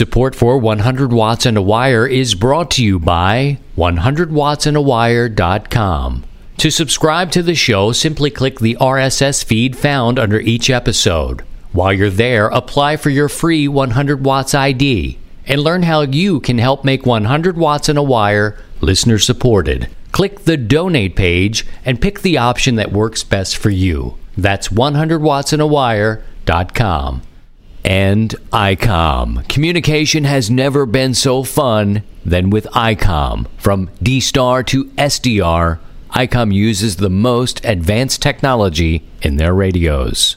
Support for 100 Watts and a Wire is brought to you by 100wattsandawire.com. To subscribe to the show, simply click the RSS feed found under each episode. While you're there, apply for your free 100 Watts ID and learn how you can help make 100 Watts and a Wire listener supported. Click the donate page and pick the option that works best for you. That's 100wattsandawire.com and ICOM. Communication has never been so fun than with ICOM. From D Star to SDR, ICOM uses the most advanced technology in their radios.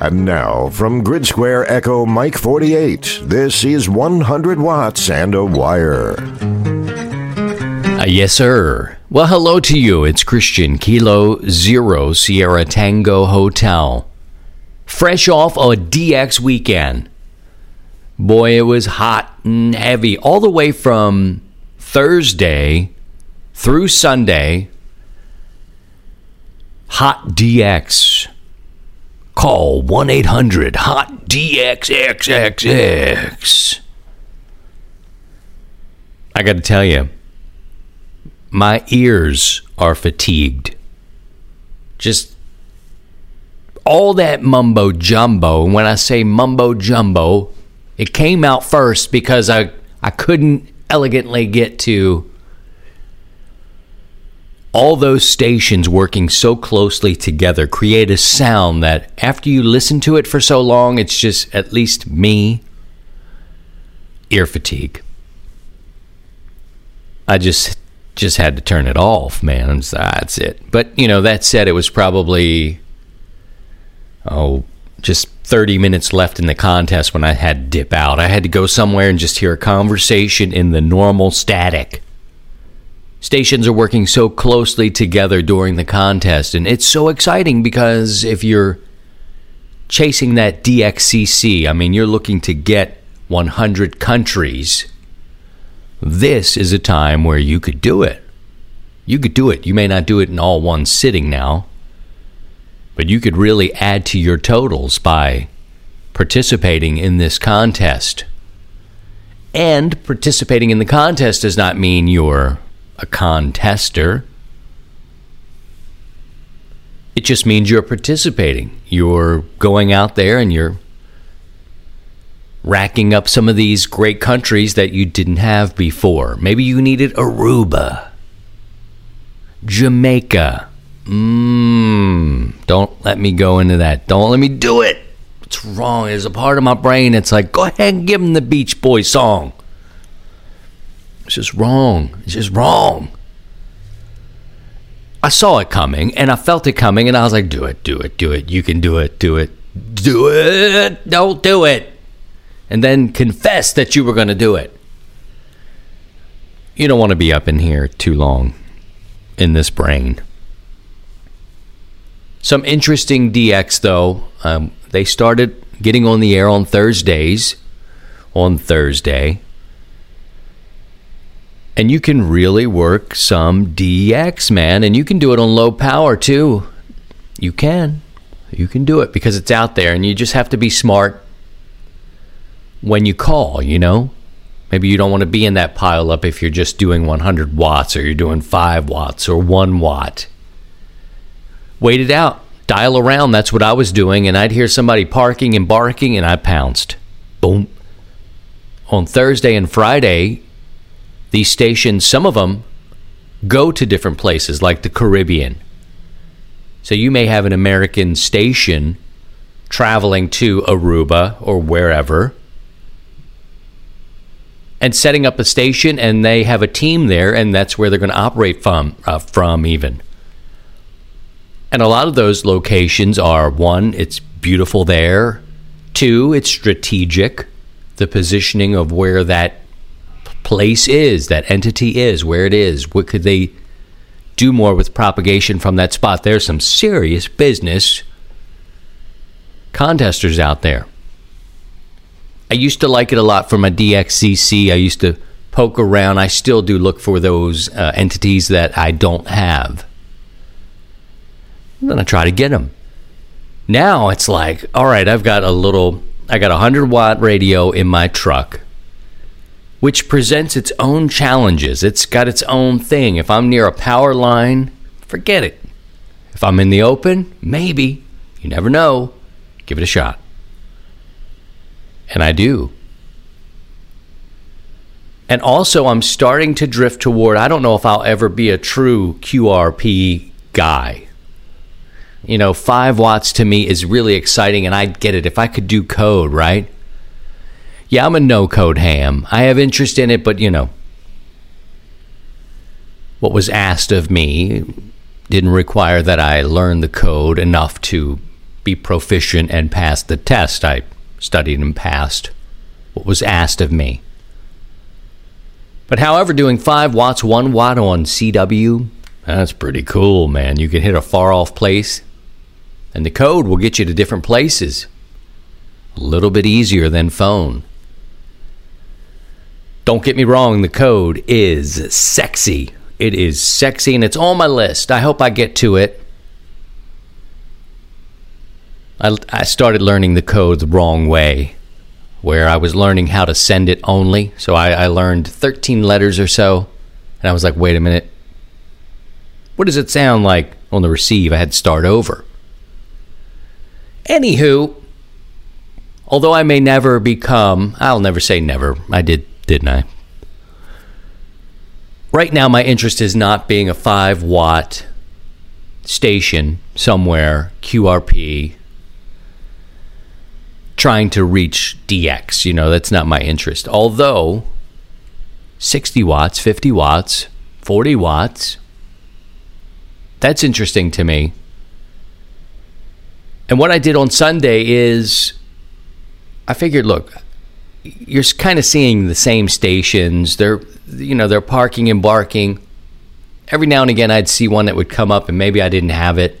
And now, from Grid Square Echo Mike 48, this is 100 Watts and a Wire. Uh, yes, sir. Well, hello to you. It's Christian Kilo Zero Sierra Tango Hotel fresh off a DX weekend. Boy, it was hot and heavy all the way from Thursday through Sunday. Hot DX. Call 1 800 Hot DXXXX. I got to tell you, my ears are fatigued. Just all that mumbo jumbo. And when I say mumbo jumbo, it came out first because I, I couldn't elegantly get to all those stations working so closely together create a sound that after you listen to it for so long, it's just, at least me, ear fatigue. I just just had to turn it off, man. That's it. But you know, that said, it was probably oh, just 30 minutes left in the contest when I had to dip out. I had to go somewhere and just hear a conversation in the normal static. Stations are working so closely together during the contest, and it's so exciting because if you're chasing that DXCC, I mean, you're looking to get 100 countries. This is a time where you could do it. You could do it. You may not do it in all one sitting now, but you could really add to your totals by participating in this contest. And participating in the contest does not mean you're a contester. It just means you're participating. You're going out there and you're racking up some of these great countries that you didn't have before. Maybe you needed Aruba, Jamaica, Mmm. Don't let me go into that. Don't let me do it. What's wrong? There's a part of my brain that's like, go ahead and give him the Beach Boys song. It's just wrong. It's just wrong. I saw it coming and I felt it coming and I was like, do it, do it, do it. You can do it, do it, do it. Don't do it. And then confess that you were going to do it. You don't want to be up in here too long in this brain. Some interesting DX, though. Um, they started getting on the air on Thursdays. On Thursday. And you can really work some DX, man. And you can do it on low power, too. You can. You can do it because it's out there. And you just have to be smart when you call, you know? Maybe you don't want to be in that pile up if you're just doing 100 watts or you're doing 5 watts or 1 watt wait it out, dial around. That's what I was doing. And I'd hear somebody parking and barking, and I pounced. Boom. On Thursday and Friday, these stations, some of them go to different places, like the Caribbean. So you may have an American station traveling to Aruba or wherever and setting up a station, and they have a team there, and that's where they're going to operate from, uh, from even. And a lot of those locations are one, it's beautiful there. Two, it's strategic. The positioning of where that place is, that entity is, where it is. What could they do more with propagation from that spot? There's some serious business contesters out there. I used to like it a lot for my DXCC. I used to poke around. I still do look for those uh, entities that I don't have. I'm going to try to get them. Now it's like, all right, I've got a little I got a 100 watt radio in my truck, which presents its own challenges. It's got its own thing. If I'm near a power line, forget it. If I'm in the open, maybe. You never know. Give it a shot. And I do. And also, I'm starting to drift toward I don't know if I'll ever be a true QRP guy. You know, five watts to me is really exciting, and I'd get it if I could do code, right? Yeah, I'm a no code ham. I have interest in it, but you know, what was asked of me didn't require that I learn the code enough to be proficient and pass the test. I studied and passed what was asked of me. But however, doing 5 watts, 1 watt on CW, that's pretty cool, man. You can hit a far off place, and the code will get you to different places. A little bit easier than phone. Don't get me wrong, the code is sexy. It is sexy and it's on my list. I hope I get to it. I, I started learning the code the wrong way, where I was learning how to send it only. So I, I learned 13 letters or so, and I was like, wait a minute. What does it sound like on the receive? I had to start over. Anywho, although I may never become, I'll never say never. I did, didn't I? Right now, my interest is not being a 5 watt station somewhere, QRP, trying to reach DX. You know, that's not my interest. Although 60 watts, 50 watts, 40 watts, that's interesting to me. And what I did on Sunday is I figured, look, you're kind of seeing the same stations. They're, you know, they're parking and barking. Every now and again, I'd see one that would come up, and maybe I didn't have it.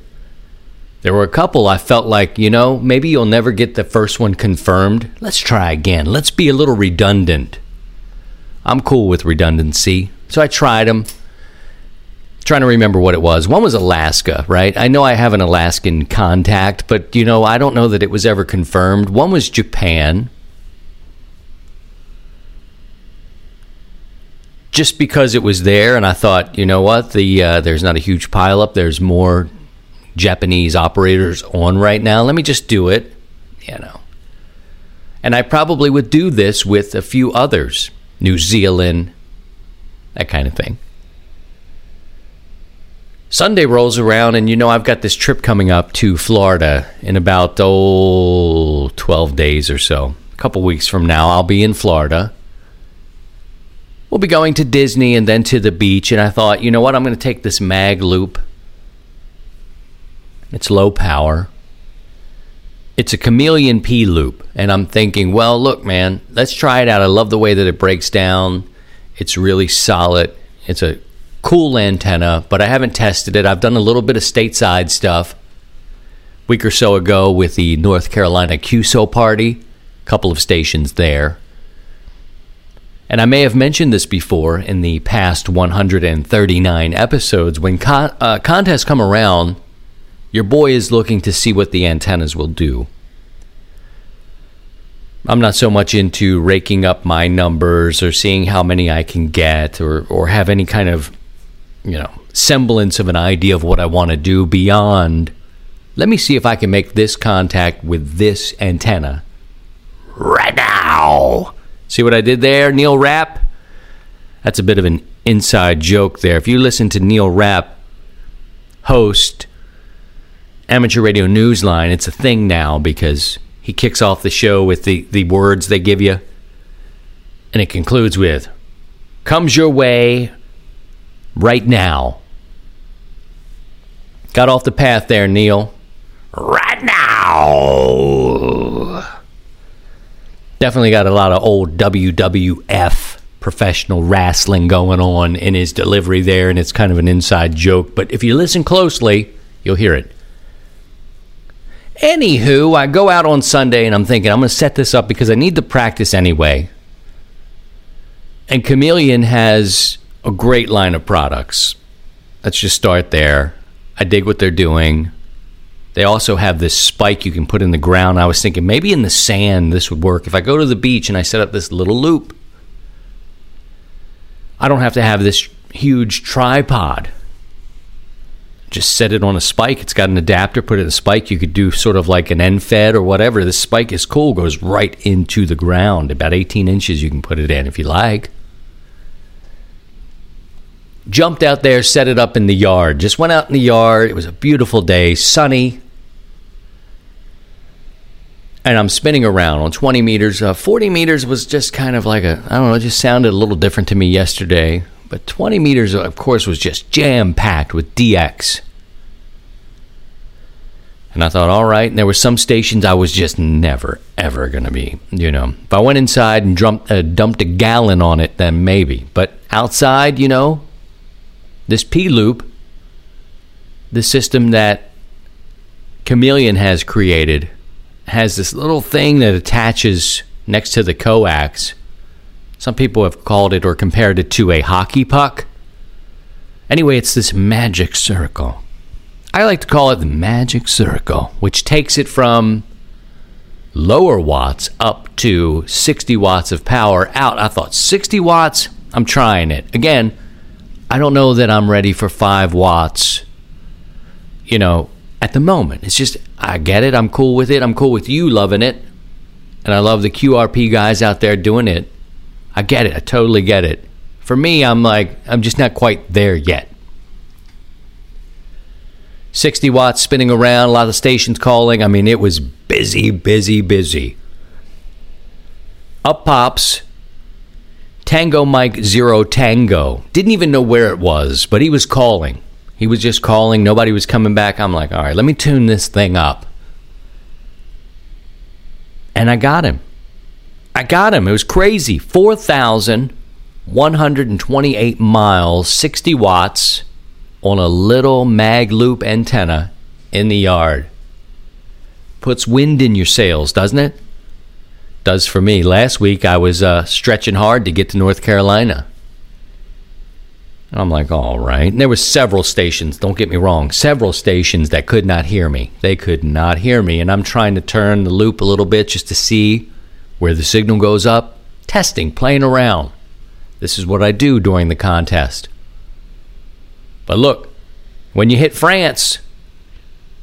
There were a couple I felt like, you know, maybe you'll never get the first one confirmed. Let's try again. Let's be a little redundant. I'm cool with redundancy. So I tried them. Trying to remember what it was. One was Alaska, right? I know I have an Alaskan contact, but you know, I don't know that it was ever confirmed. One was Japan. Just because it was there, and I thought, you know what, the uh, there's not a huge pileup. There's more Japanese operators on right now. Let me just do it, you know. And I probably would do this with a few others, New Zealand, that kind of thing. Sunday rolls around, and you know, I've got this trip coming up to Florida in about, oh, 12 days or so. A couple weeks from now, I'll be in Florida. We'll be going to Disney and then to the beach. And I thought, you know what? I'm going to take this mag loop it's low power. It's a chameleon P loop. And I'm thinking, well, look, man, let's try it out. I love the way that it breaks down. It's really solid. It's a cool antenna, but I haven't tested it. I've done a little bit of stateside stuff week or so ago with the North Carolina QSO party, a couple of stations there. And I may have mentioned this before in the past 139 episodes. When con- uh, contests come around, your boy is looking to see what the antennas will do. I'm not so much into raking up my numbers or seeing how many I can get or, or have any kind of, you know, semblance of an idea of what I want to do beyond let me see if I can make this contact with this antenna right now. See what I did there, Neil Rapp? That's a bit of an inside joke there. If you listen to Neil Rapp host amateur radio newsline. It's a thing now because he kicks off the show with the, the words they give you. And it concludes with Comes your way right now. Got off the path there, Neil. Right now. Definitely got a lot of old WWF professional wrestling going on in his delivery there, and it's kind of an inside joke. But if you listen closely, you'll hear it. Anywho, I go out on Sunday and I'm thinking I'm going to set this up because I need to practice anyway. And Chameleon has a great line of products. Let's just start there. I dig what they're doing. They also have this spike you can put in the ground. I was thinking maybe in the sand this would work. If I go to the beach and I set up this little loop, I don't have to have this huge tripod. Just set it on a spike. It's got an adapter, put it in a spike. You could do sort of like an end fed or whatever. This spike is cool, goes right into the ground. About 18 inches you can put it in if you like. Jumped out there, set it up in the yard. Just went out in the yard. It was a beautiful day, sunny. And I'm spinning around on 20 meters. Uh, 40 meters was just kind of like a, I don't know, it just sounded a little different to me yesterday. But 20 meters, of course, was just jam packed with DX. And I thought, all right. And there were some stations I was just never, ever going to be. You know, if I went inside and dumped, uh, dumped a gallon on it, then maybe. But outside, you know, this P loop, the system that Chameleon has created, has this little thing that attaches next to the coax. Some people have called it or compared it to a hockey puck. Anyway, it's this magic circle. I like to call it the magic circle, which takes it from lower watts up to 60 watts of power out. I thought 60 watts, I'm trying it. Again, I don't know that I'm ready for 5 watts, you know, at the moment. It's just, I get it. I'm cool with it. I'm cool with you loving it. And I love the QRP guys out there doing it. I get it. I totally get it. For me, I'm like, I'm just not quite there yet. 60 watts spinning around, a lot of stations calling. I mean, it was busy, busy, busy. Up pops Tango Mike Zero Tango. Didn't even know where it was, but he was calling. He was just calling. Nobody was coming back. I'm like, all right, let me tune this thing up. And I got him. I got him. It was crazy. 4,128 miles, 60 watts on a little mag loop antenna in the yard. Puts wind in your sails, doesn't it? Does for me. Last week I was uh, stretching hard to get to North Carolina. I'm like, all right. And there were several stations, don't get me wrong, several stations that could not hear me. They could not hear me. And I'm trying to turn the loop a little bit just to see where the signal goes up. Testing, playing around. This is what I do during the contest. But look, when you hit France,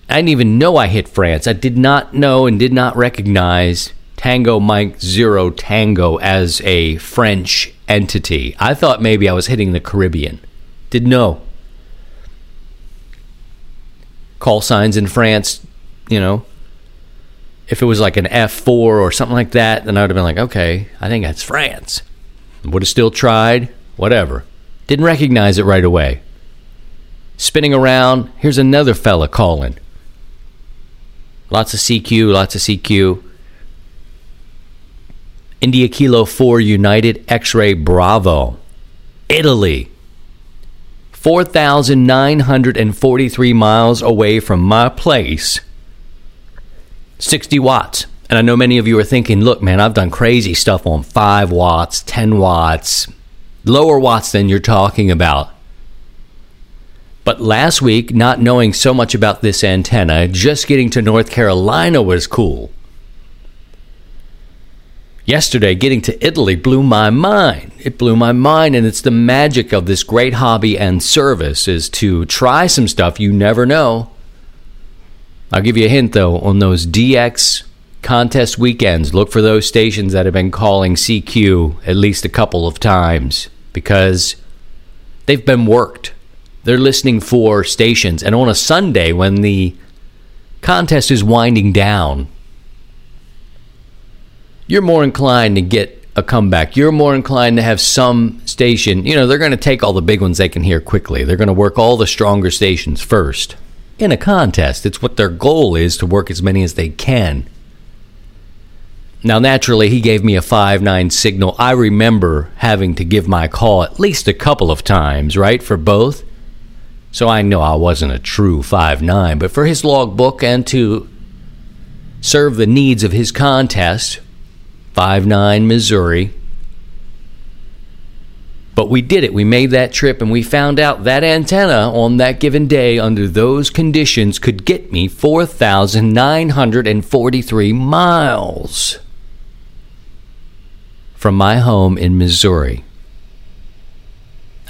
I didn't even know I hit France. I did not know and did not recognize Tango Mike Zero Tango as a French entity. I thought maybe I was hitting the Caribbean. Didn't know. Call signs in France, you know. If it was like an F4 or something like that, then I would have been like, okay, I think that's France. Would have still tried, whatever. Didn't recognize it right away. Spinning around, here's another fella calling. Lots of CQ, lots of CQ. India Kilo 4 United X ray Bravo. Italy. 4,943 miles away from my place. 60 watts. And I know many of you are thinking, look, man, I've done crazy stuff on 5 watts, 10 watts, lower watts than you're talking about. But last week, not knowing so much about this antenna, just getting to North Carolina was cool. Yesterday, getting to Italy blew my mind. It blew my mind, and it's the magic of this great hobby and service is to try some stuff you never know. I'll give you a hint though on those DX contest weekends. Look for those stations that have been calling CQ at least a couple of times because they've been worked. They're listening for stations, and on a Sunday when the contest is winding down, you're more inclined to get a comeback. You're more inclined to have some station. You know, they're going to take all the big ones they can hear quickly. They're going to work all the stronger stations first. In a contest, it's what their goal is to work as many as they can. Now, naturally, he gave me a 5 9 signal. I remember having to give my call at least a couple of times, right, for both. So I know I wasn't a true 5 9, but for his logbook and to serve the needs of his contest, 5 9 Missouri. But we did it. We made that trip and we found out that antenna on that given day under those conditions could get me 4,943 miles from my home in Missouri.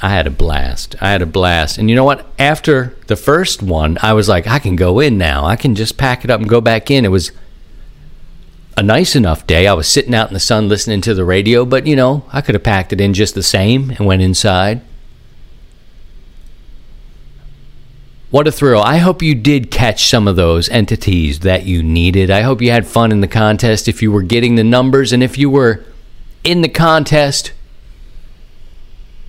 I had a blast. I had a blast. And you know what? After the first one, I was like, I can go in now. I can just pack it up and go back in. It was a nice enough day. I was sitting out in the sun listening to the radio, but you know, I could have packed it in just the same and went inside. What a thrill. I hope you did catch some of those entities that you needed. I hope you had fun in the contest if you were getting the numbers and if you were in the contest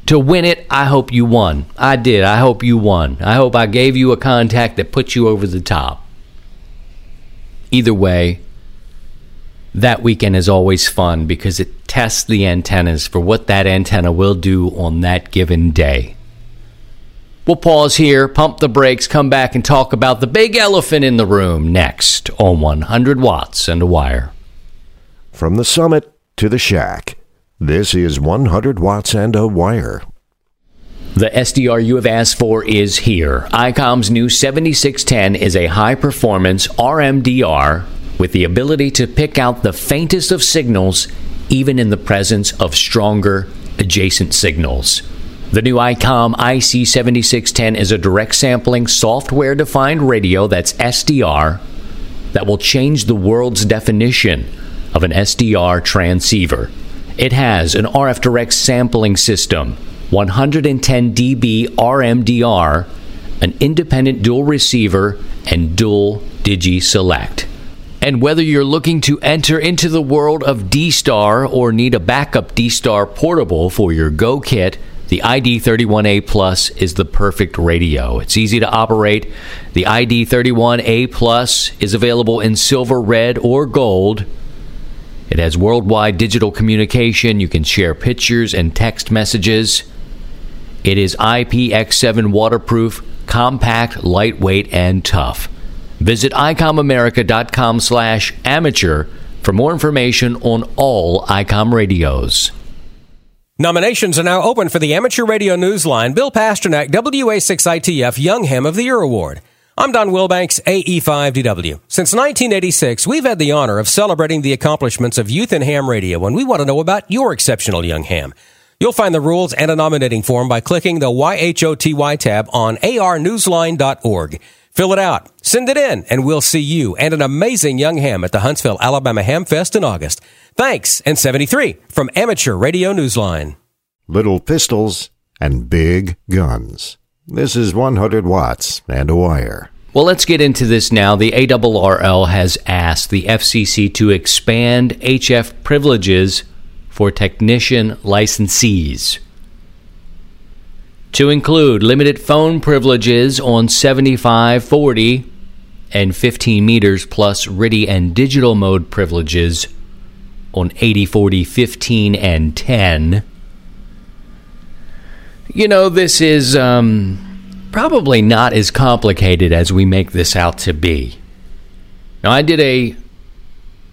to win it, I hope you won. I did. I hope you won. I hope I gave you a contact that put you over the top. Either way, that weekend is always fun because it tests the antennas for what that antenna will do on that given day. We'll pause here, pump the brakes, come back and talk about the big elephant in the room next on 100 watts and a wire. From the summit to the shack, this is 100 watts and a wire. The SDR you have asked for is here. ICOM's new 7610 is a high performance RMDR with the ability to pick out the faintest of signals, even in the presence of stronger adjacent signals. The new ICOM IC7610 is a direct sampling, software defined radio that's SDR that will change the world's definition of an SDR transceiver. It has an RF direct sampling system, 110 dB RMDR, an independent dual receiver, and dual Digi Select. And whether you're looking to enter into the world of D Star or need a backup D Star portable for your Go kit, the ID31A Plus is the perfect radio. It's easy to operate. The ID31A Plus is available in silver, red, or gold. It has worldwide digital communication. You can share pictures and text messages. It is IPX7 waterproof, compact, lightweight, and tough. Visit icomamerica.com slash amateur for more information on all ICOM radios. Nominations are now open for the Amateur Radio Newsline Bill Pasternak WA6ITF Young Ham of the Year Award. I'm Don Wilbanks, AE5DW. Since 1986, we've had the honor of celebrating the accomplishments of youth in ham radio, and we want to know about your exceptional young ham. You'll find the rules and a nominating form by clicking the YHOTY tab on arnewsline.org. Fill it out, send it in, and we'll see you and an amazing young ham at the Huntsville, Alabama Ham Fest in August. Thanks, and 73 from Amateur Radio Newsline. Little pistols and big guns. This is 100 watts and a wire. Well, let's get into this now. The ARRL has asked the FCC to expand HF privileges for technician licensees to include limited phone privileges on 75, 40, and 15 meters, plus RTTY and digital mode privileges on 80, 40, 15, and 10. You know, this is um, probably not as complicated as we make this out to be. Now, I did a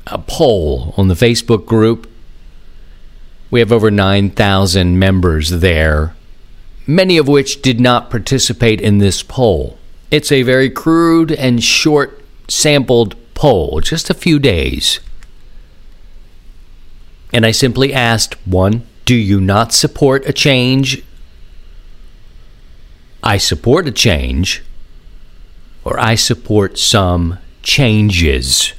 a poll on the Facebook group. We have over 9,000 members there many of which did not participate in this poll. It's a very crude and short sampled poll, just a few days. And I simply asked one, do you not support a change? I support a change, or I support some changes.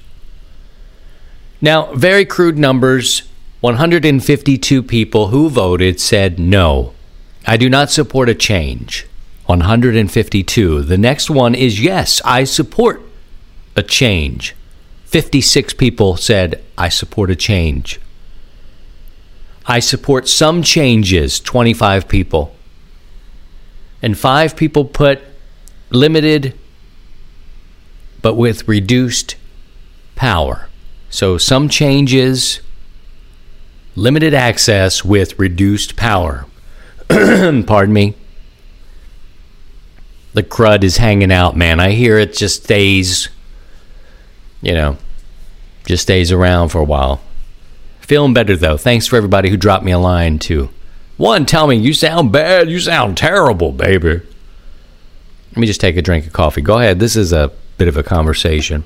Now, very crude numbers 152 people who voted said no. I do not support a change. 152. The next one is yes, I support a change. 56 people said, I support a change. I support some changes, 25 people. And five people put limited but with reduced power. So some changes, limited access with reduced power. Pardon me. The crud is hanging out, man. I hear it just stays, you know, just stays around for a while. Feeling better though. Thanks for everybody who dropped me a line too. One, tell me you sound bad. You sound terrible, baby. Let me just take a drink of coffee. Go ahead. This is a bit of a conversation.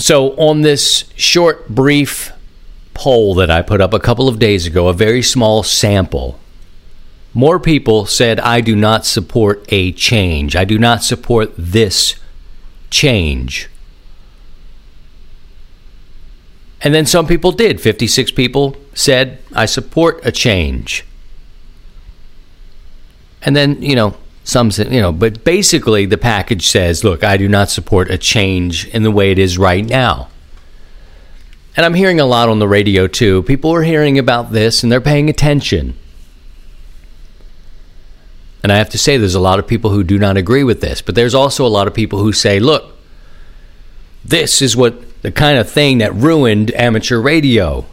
So, on this short, brief poll that I put up a couple of days ago, a very small sample, more people said, I do not support a change. I do not support this change. And then some people did. 56 people said, I support a change. And then, you know, some you know, but basically the package says, look, I do not support a change in the way it is right now. And I'm hearing a lot on the radio too. People are hearing about this and they're paying attention. And I have to say, there's a lot of people who do not agree with this, but there's also a lot of people who say, look, this is what the kind of thing that ruined amateur radio.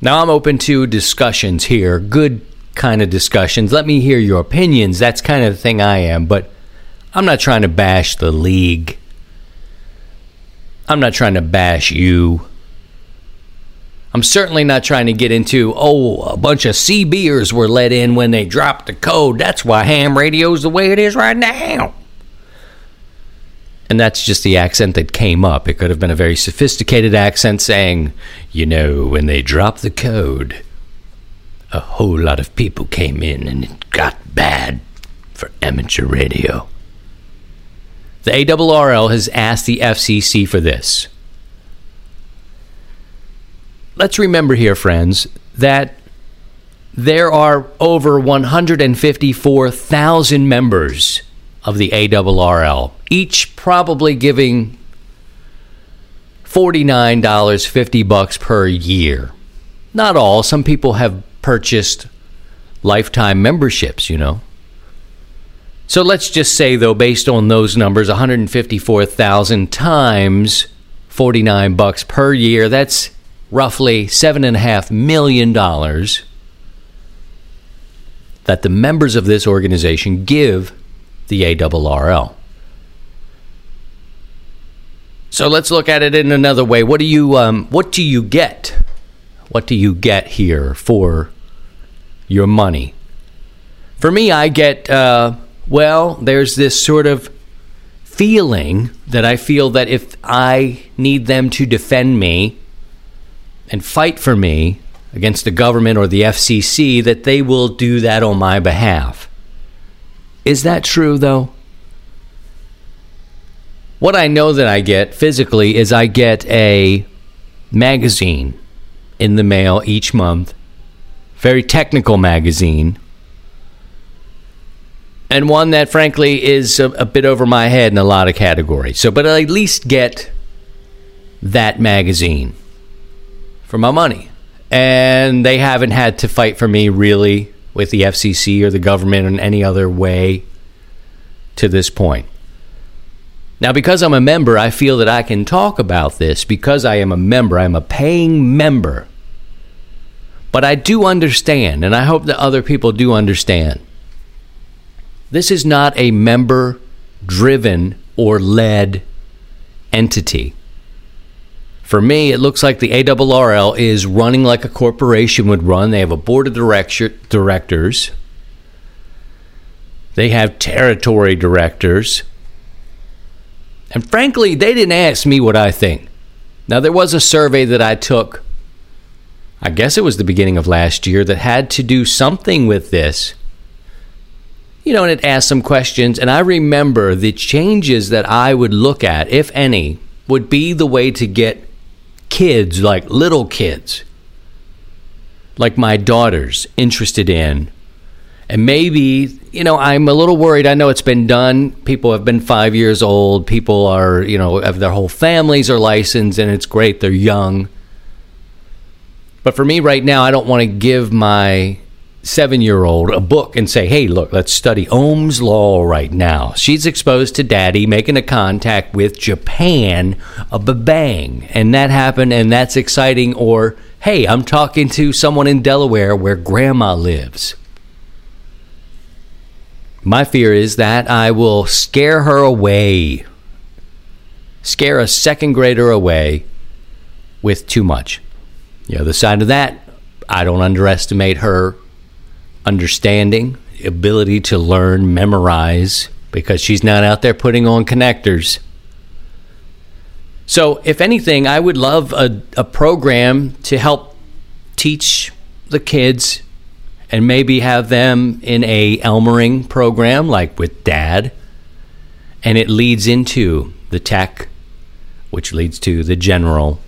Now I'm open to discussions here, good kind of discussions. Let me hear your opinions. That's kind of the thing I am, but I'm not trying to bash the league. I'm not trying to bash you. I'm certainly not trying to get into, oh, a bunch of CBers were let in when they dropped the code. That's why ham radio's the way it is right now. And that's just the accent that came up. It could have been a very sophisticated accent saying, you know, when they dropped the code, a whole lot of people came in and it got bad for amateur radio. The ARRL has asked the FCC for this. Let's remember here, friends, that there are over 154,000 members of the ARRL, each probably giving $49, 50 bucks per year. Not all, some people have purchased lifetime memberships, you know. So let's just say, though, based on those numbers, 154,000 times 49 bucks per year, that's roughly $7.5 million that the members of this organization give the ARRL. So let's look at it in another way. What do you um, what do you get? What do you get here for your money? For me, I get uh, well. There's this sort of feeling that I feel that if I need them to defend me and fight for me against the government or the FCC, that they will do that on my behalf. Is that true, though? What I know that I get physically is I get a magazine in the mail each month, very technical magazine, and one that frankly is a, a, bit over my head in a lot of categories. So, but I at least get that magazine for my money. And they haven't had to fight for me really with the FCC or the government in any other way to this point. Now, because I'm a member, I feel that I can talk about this because I am a member. I'm a paying member. But I do understand, and I hope that other people do understand. This is not a member driven or led entity. For me, it looks like the ARRL is running like a corporation would run. They have a board of directors, they have territory directors. And frankly, they didn't ask me what I think. Now, there was a survey that I took, I guess it was the beginning of last year, that had to do something with this. You know, and it asked some questions. And I remember the changes that I would look at, if any, would be the way to get kids, like little kids, like my daughters, interested in. And maybe, you know, I'm a little worried. I know it's been done. People have been five years old. People are, you know, have their whole families are licensed, and it's great. They're young. But for me right now, I don't want to give my seven year old a book and say, hey, look, let's study Ohm's Law right now. She's exposed to daddy making a contact with Japan, a bang, and that happened and that's exciting. Or, hey, I'm talking to someone in Delaware where grandma lives. My fear is that I will scare her away scare a second grader away with too much. The other side of that, I don't underestimate her understanding, ability to learn, memorize, because she's not out there putting on connectors. So, if anything, I would love a, a program to help teach the kids and maybe have them in a Elmering program like with dad and it leads into the tech which leads to the general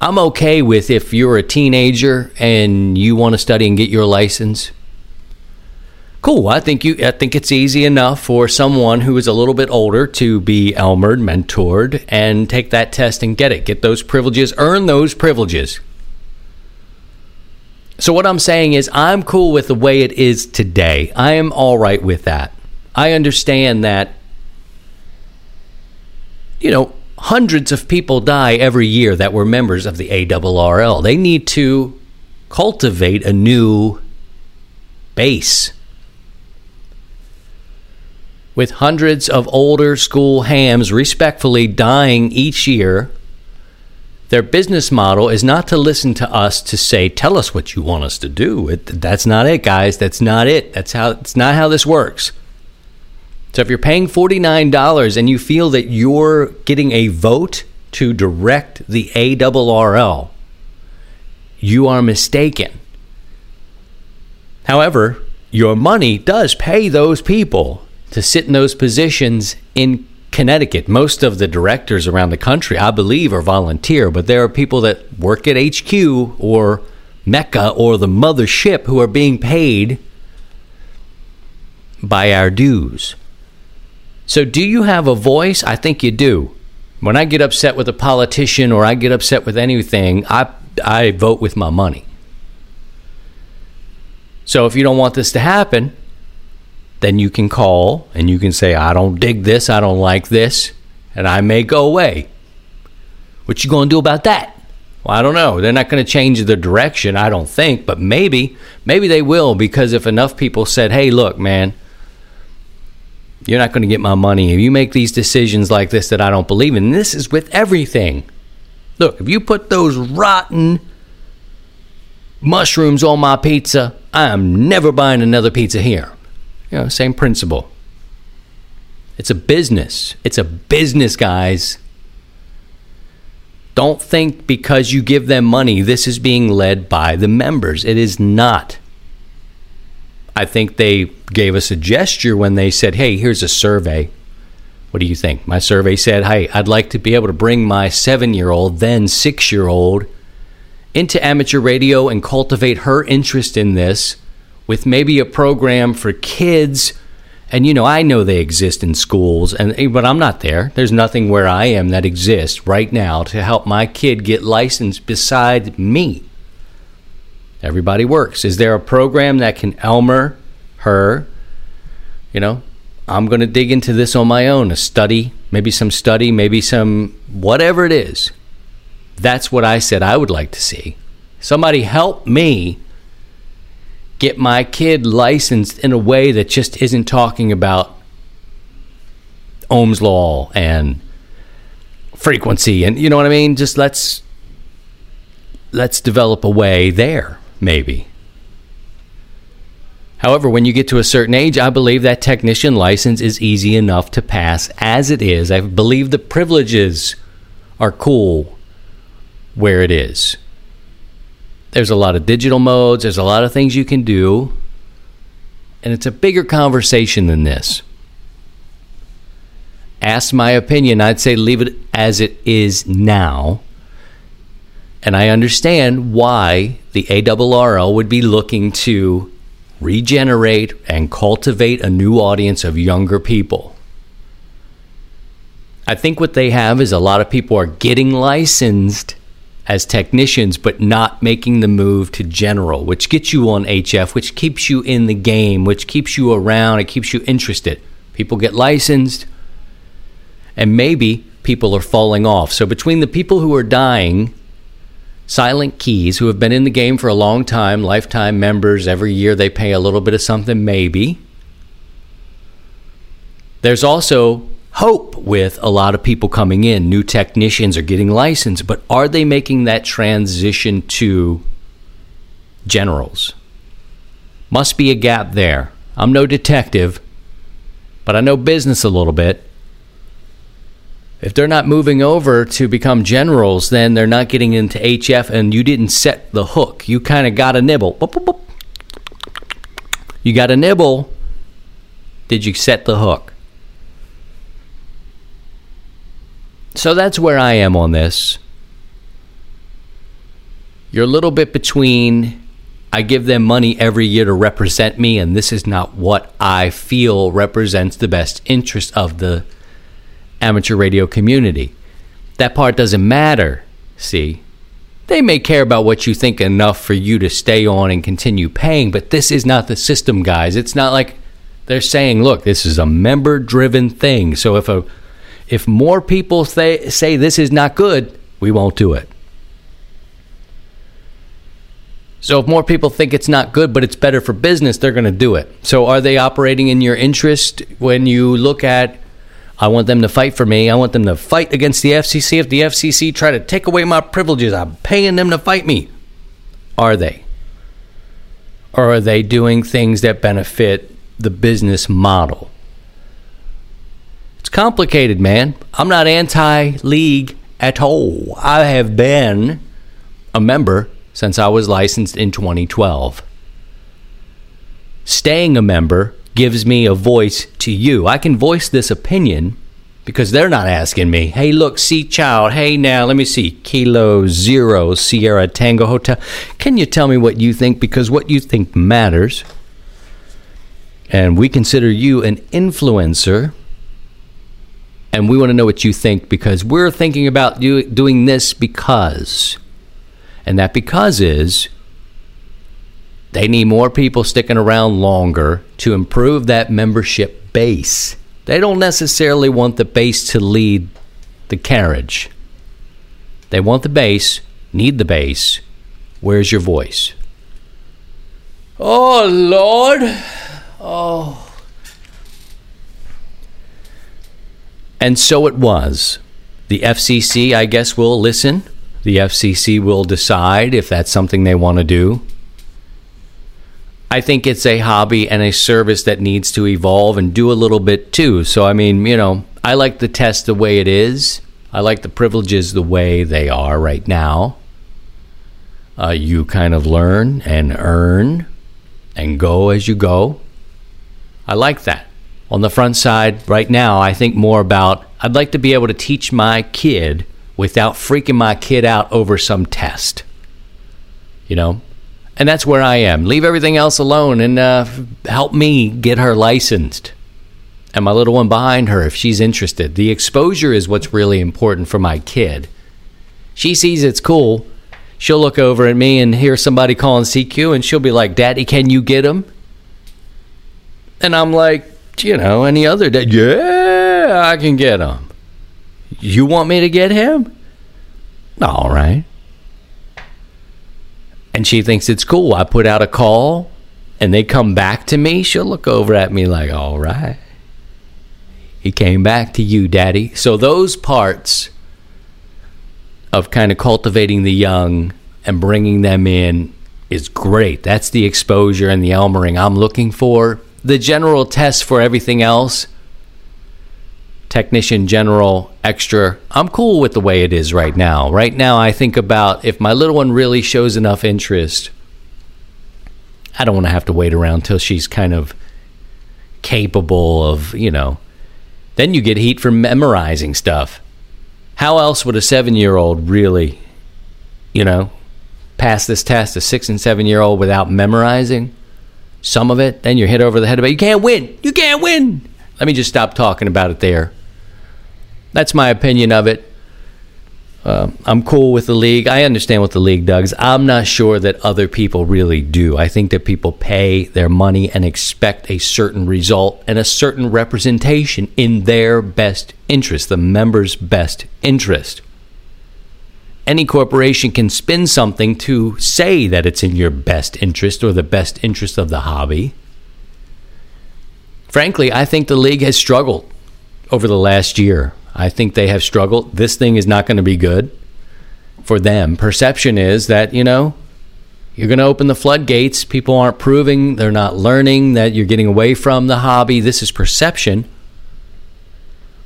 I'm okay with if you're a teenager and you want to study and get your license. Cool. I think you. I think it's easy enough for someone who is a little bit older to be Elmered, mentored, and take that test and get it. Get those privileges. Earn those privileges. So what I'm saying is, I'm cool with the way it is today. I am all right with that. I understand that. You know, hundreds of people die every year that were members of the ARRL. They need to cultivate a new base. With hundreds of older school hams respectfully dying each year, their business model is not to listen to us to say, "Tell us what you want us to do." It, that's not it, guys. That's not it. That's how. It's not how this works. So if you're paying $49 and you feel that you're getting a vote to direct the ARRL, you are mistaken. However, your money does pay those people to sit in those positions in Connecticut. Most of the directors around the country, I believe, are volunteer, but there are people that work at HQ or Mecca or the mothership who are being paid by our dues. So, do you have a voice? I think you do. When I get upset with a politician or I get upset with anything, I, I vote with my money. So, if you don't want this to happen, then you can call and you can say, I don't dig this, I don't like this, and I may go away. What you going to do about that? Well, I don't know. They're not going to change the direction, I don't think, but maybe, maybe they will because if enough people said, "Hey, look, man, you're not going to get my money if you make these decisions like this that I don't believe in. This is with everything. Look, if you put those rotten mushrooms on my pizza, I'm never buying another pizza here. You know, same principle. It's a business. It's a business, guys. Don't think because you give them money, this is being led by the members. It is not. I think they gave us a gesture when they said, hey, here's a survey. What do you think? My survey said, hey, I'd like to be able to bring my seven year old, then six year old, into amateur radio and cultivate her interest in this with maybe a program for kids. And you know, I know they exist in schools, and eh, but I'm not there. There's nothing where I am that exists right now to help my kid get licensed beside me. Everybody works. Is there a program that can Elmer her? You know, I'm going to dig into this on my own, a study, maybe some study, maybe some whatever it is. That's what I said I would like to see. Somebody help me get my kid licensed in a way that just isn't talking about Ohm's law and frequency and you know what I mean? Just let's let's develop a way there maybe. However, when you get to a certain age, I believe that technician license is easy enough to pass as it is. I believe the privileges are cool where it is. There's a lot of digital modes, there's a lot of things you can do, and it's a bigger conversation than this. Ask my opinion, I'd say leave it as it is now and I understand why the ARRL would be looking to regenerate and cultivate a new audience of younger people. I think what they have is a lot of people are getting licensed as technicians, but not making the move to general, which gets you on HF, which keeps you in the game, which keeps you around, it keeps you interested. People get licensed, and maybe people are falling off. So, between the people who are dying Silent Keys, who have been in the game for a long time, lifetime members. Every year they pay a little bit of something, maybe. There's also hope with a lot of people coming in. New technicians are getting licensed, but are they making that transition to generals? Must be a gap there. I'm no detective, but I know business a little bit. If they're not moving over to become generals, then they're not getting into HF, and you didn't set the hook. You kind of got a nibble. Boop, boop, boop. You got a nibble. Did you set the hook? So that's where I am on this. You're a little bit between I give them money every year to represent me, and this is not what I feel represents the best interest of the amateur radio community. That part doesn't matter, see? They may care about what you think enough for you to stay on and continue paying, but this is not the system, guys. It's not like they're saying, look, this is a member driven thing. So if a if more people say, say this is not good, we won't do it. So if more people think it's not good, but it's better for business, they're going to do it. So are they operating in your interest when you look at? I want them to fight for me. I want them to fight against the FCC. If the FCC try to take away my privileges, I'm paying them to fight me. Are they? Or are they doing things that benefit the business model? It's complicated, man. I'm not anti league at all. I have been a member since I was licensed in 2012. Staying a member gives me a voice to you. I can voice this opinion because they're not asking me, hey, look, see child, hey, now, let me see, Kilo Zero Sierra Tango Hotel. Can you tell me what you think? Because what you think matters. And we consider you an influencer. And we want to know what you think because we're thinking about do, doing this because. And that because is they need more people sticking around longer to improve that membership base. They don't necessarily want the base to lead the carriage. They want the base, need the base. Where's your voice? Oh, Lord. Oh. And so it was. The FCC, I guess, will listen. The FCC will decide if that's something they want to do. I think it's a hobby and a service that needs to evolve and do a little bit too. So, I mean, you know, I like the test the way it is. I like the privileges the way they are right now. Uh, you kind of learn and earn and go as you go. I like that. On the front side, right now, I think more about I'd like to be able to teach my kid without freaking my kid out over some test. You know? And that's where I am. Leave everything else alone and uh, help me get her licensed. And my little one behind her if she's interested. The exposure is what's really important for my kid. She sees it's cool. She'll look over at me and hear somebody calling CQ and she'll be like, Daddy, can you get him? And I'm like, you know, any other day, yeah, I can get him. You want me to get him? All right. And she thinks it's cool. I put out a call and they come back to me. She'll look over at me like, all right. He came back to you, Daddy. So those parts of kind of cultivating the young and bringing them in is great. That's the exposure and the Elmering I'm looking for. The general test for everything else technician general extra i'm cool with the way it is right now. Right now i think about if my little one really shows enough interest i don't want to have to wait around till she's kind of capable of you know. Then you get heat for memorizing stuff. How else would a seven year old really you know pass this test a six and seven year old without memorizing some of it? Then you're hit over the head about you can't win! You can't win! Let me just stop talking about it there that's my opinion of it. Uh, I'm cool with the league. I understand what the league does. I'm not sure that other people really do. I think that people pay their money and expect a certain result and a certain representation in their best interest, the members' best interest. Any corporation can spin something to say that it's in your best interest or the best interest of the hobby. Frankly, I think the league has struggled over the last year. I think they have struggled. This thing is not going to be good for them. Perception is that, you know, you're going to open the floodgates. People aren't proving, they're not learning that you're getting away from the hobby. This is perception.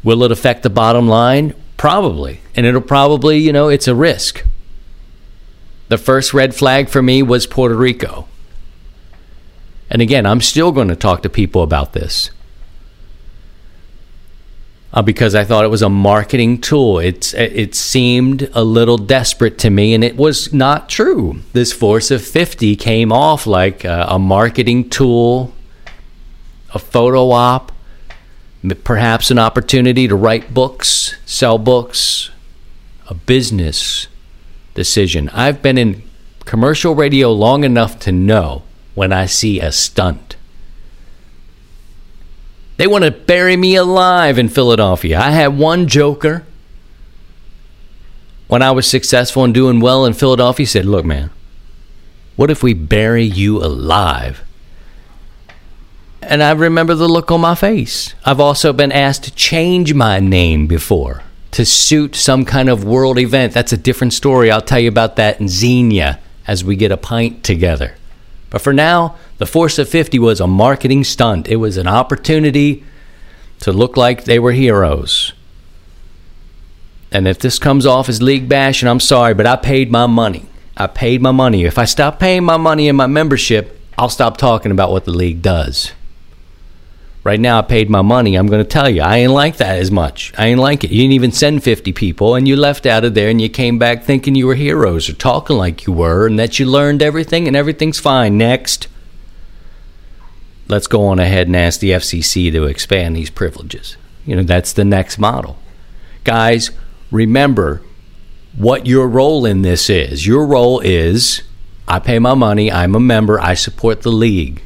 Will it affect the bottom line? Probably. And it'll probably, you know, it's a risk. The first red flag for me was Puerto Rico. And again, I'm still going to talk to people about this uh, because I thought it was a marketing tool. It's it seemed a little desperate to me, and it was not true. This Force of 50 came off like a, a marketing tool, a photo op, perhaps an opportunity to write books, sell books, a business decision. I've been in commercial radio long enough to know when I see a stunt. They want to bury me alive in Philadelphia. I had one joker when I was successful and doing well in Philadelphia He said, Look, man, what if we bury you alive? And I remember the look on my face. I've also been asked to change my name before to suit some kind of world event. That's a different story. I'll tell you about that in Xenia as we get a pint together. But for now, the Force of 50 was a marketing stunt. It was an opportunity to look like they were heroes. And if this comes off as league bash, and I'm sorry, but I paid my money. I paid my money. If I stop paying my money in my membership, I'll stop talking about what the league does. Right now, I paid my money. I'm going to tell you, I ain't like that as much. I ain't like it. You didn't even send 50 people, and you left out of there, and you came back thinking you were heroes or talking like you were, and that you learned everything, and everything's fine. Next. Let's go on ahead and ask the FCC to expand these privileges. You know, that's the next model. Guys, remember what your role in this is. Your role is I pay my money, I'm a member, I support the league.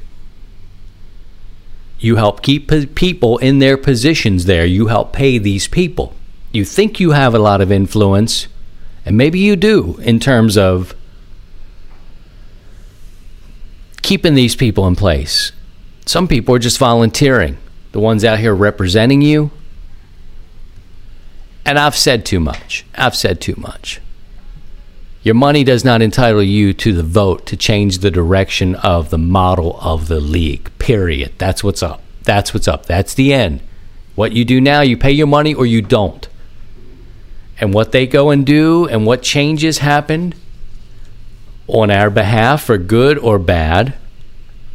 You help keep people in their positions there. You help pay these people. You think you have a lot of influence, and maybe you do in terms of keeping these people in place. Some people are just volunteering, the ones out here representing you. And I've said too much. I've said too much. Your money does not entitle you to the vote to change the direction of the model of the league. Period. That's what's up. That's what's up. That's the end. What you do now, you pay your money or you don't. And what they go and do and what changes happen on our behalf, for good or bad,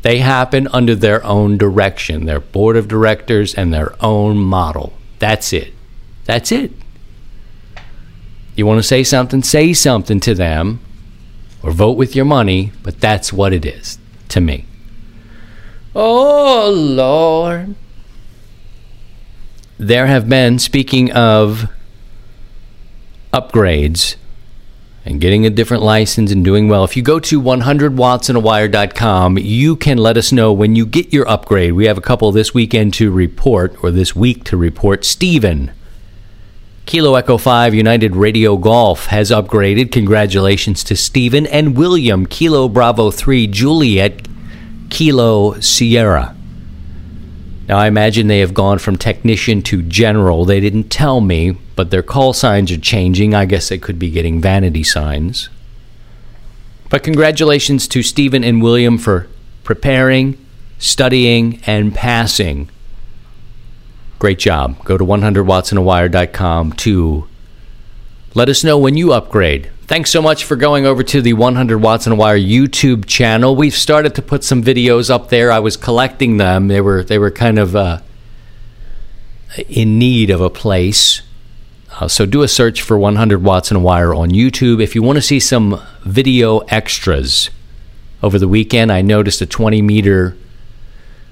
they happen under their own direction, their board of directors and their own model. That's it. That's it. You want to say something, say something to them or vote with your money, but that's what it is to me. Oh, Lord. There have been, speaking of upgrades and getting a different license and doing well, if you go to 100wattsandawire.com, you can let us know when you get your upgrade. We have a couple this weekend to report, or this week to report. Stephen Kilo Echo 5 United Radio Golf has upgraded. Congratulations to Stephen and William Kilo Bravo 3 Juliet Kilo Sierra. Now, I imagine they have gone from technician to general. They didn't tell me, but their call signs are changing. I guess they could be getting vanity signs. But congratulations to Stephen and William for preparing, studying, and passing Great job. Go to 100wattsandawire.com to let us know when you upgrade. Thanks so much for going over to the 100 Watts and Wire YouTube channel. We've started to put some videos up there. I was collecting them. They were they were kind of uh, in need of a place. Uh, so do a search for 100 Watts and Wire on YouTube. If you want to see some video extras over the weekend, I noticed a 20 meter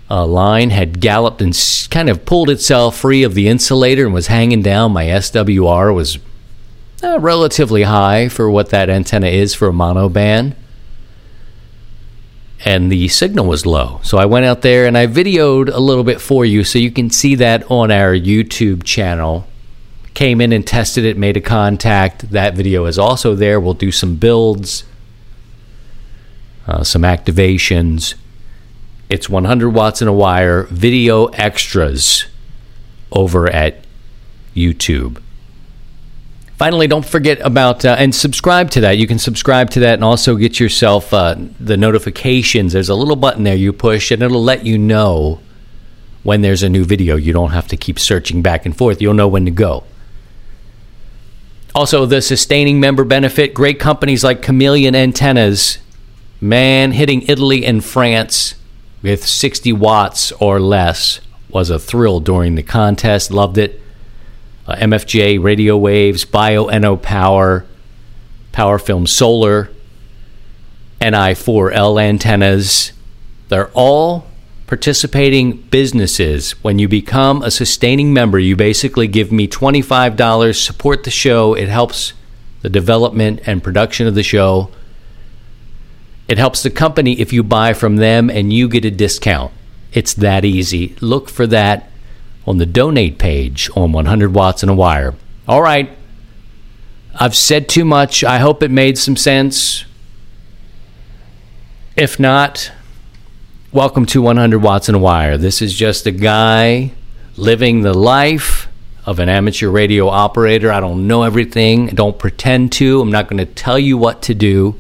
uh, line had galloped and kind of pulled itself free of the insulator and was hanging down. My SWR was uh, relatively high for what that antenna is for a mono band. And the signal was low. So I went out there and I videoed a little bit for you so you can see that on our YouTube channel. Came in and tested it, made a contact. That video is also there. We'll do some builds, uh, some activations it's 100 Watts and a Wire, video extras. over at YouTube. Finally, don't forget about uh, and subscribe to that. You can subscribe to that and also get yourself uh, the notifications. There's a little button there you push, and it'll let you know when there's a new video. You don't have to keep searching back and forth. You'll know when to go. Also, the sustaining member benefit great companies like Chameleon Antennas, man, hitting Italy and France with 60 watts or less was a thrill during the contest. Loved it uh, MFJ radio waves, BioEnno power, Power Film Solar, NI4L antennas. They're all participating businesses. When you become a sustaining member, you basically give me $25, support the show. It helps the development and production of the show. It helps the company if you buy from them and you get a discount. It's that easy. Look for that on the donate page on 100 Watts and a Wire. All right. I've said too much. I hope it made some sense. If not, welcome to 100 Watts and Wire. This is just a guy living the life of an amateur radio operator. I don't know everything. I don't pretend to. I'm not going to tell you what to do.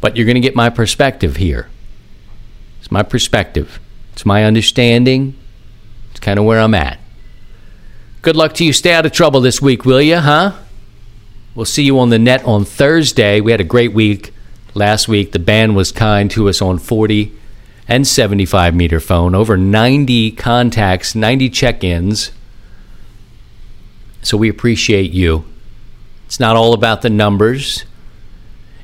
But you're going to get my perspective here. It's my perspective. It's my understanding It's kind of where I'm at. Good luck to you. Stay out of trouble this week, will you, huh? We'll see you on the net on Thursday. We had a great week last week. The band was kind to us on 40 and 75 meter phone, over 90 contacts, 90 check ins. So we appreciate you. It's not all about the numbers.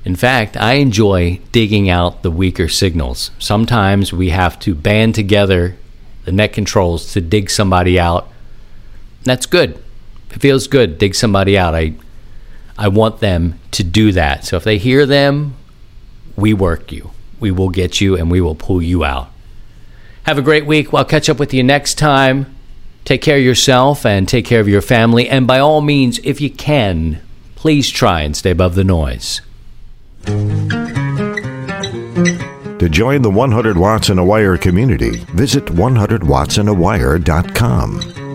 In fact, I enjoy digging out the weaker signals. Sometimes we have to band together the net controls to dig somebody out. That's good. It feels good. Dig somebody out. I I want them to do that. So if they hear them, we work you. We will get you and we will pull you out. Have a great week. I'll catch up with you next time. Take care of yourself and take care of your family. And by all means, if you can, please try and stay above the noise. To join the 100 Watts and a Wire community, visit 100wattsandawire.com.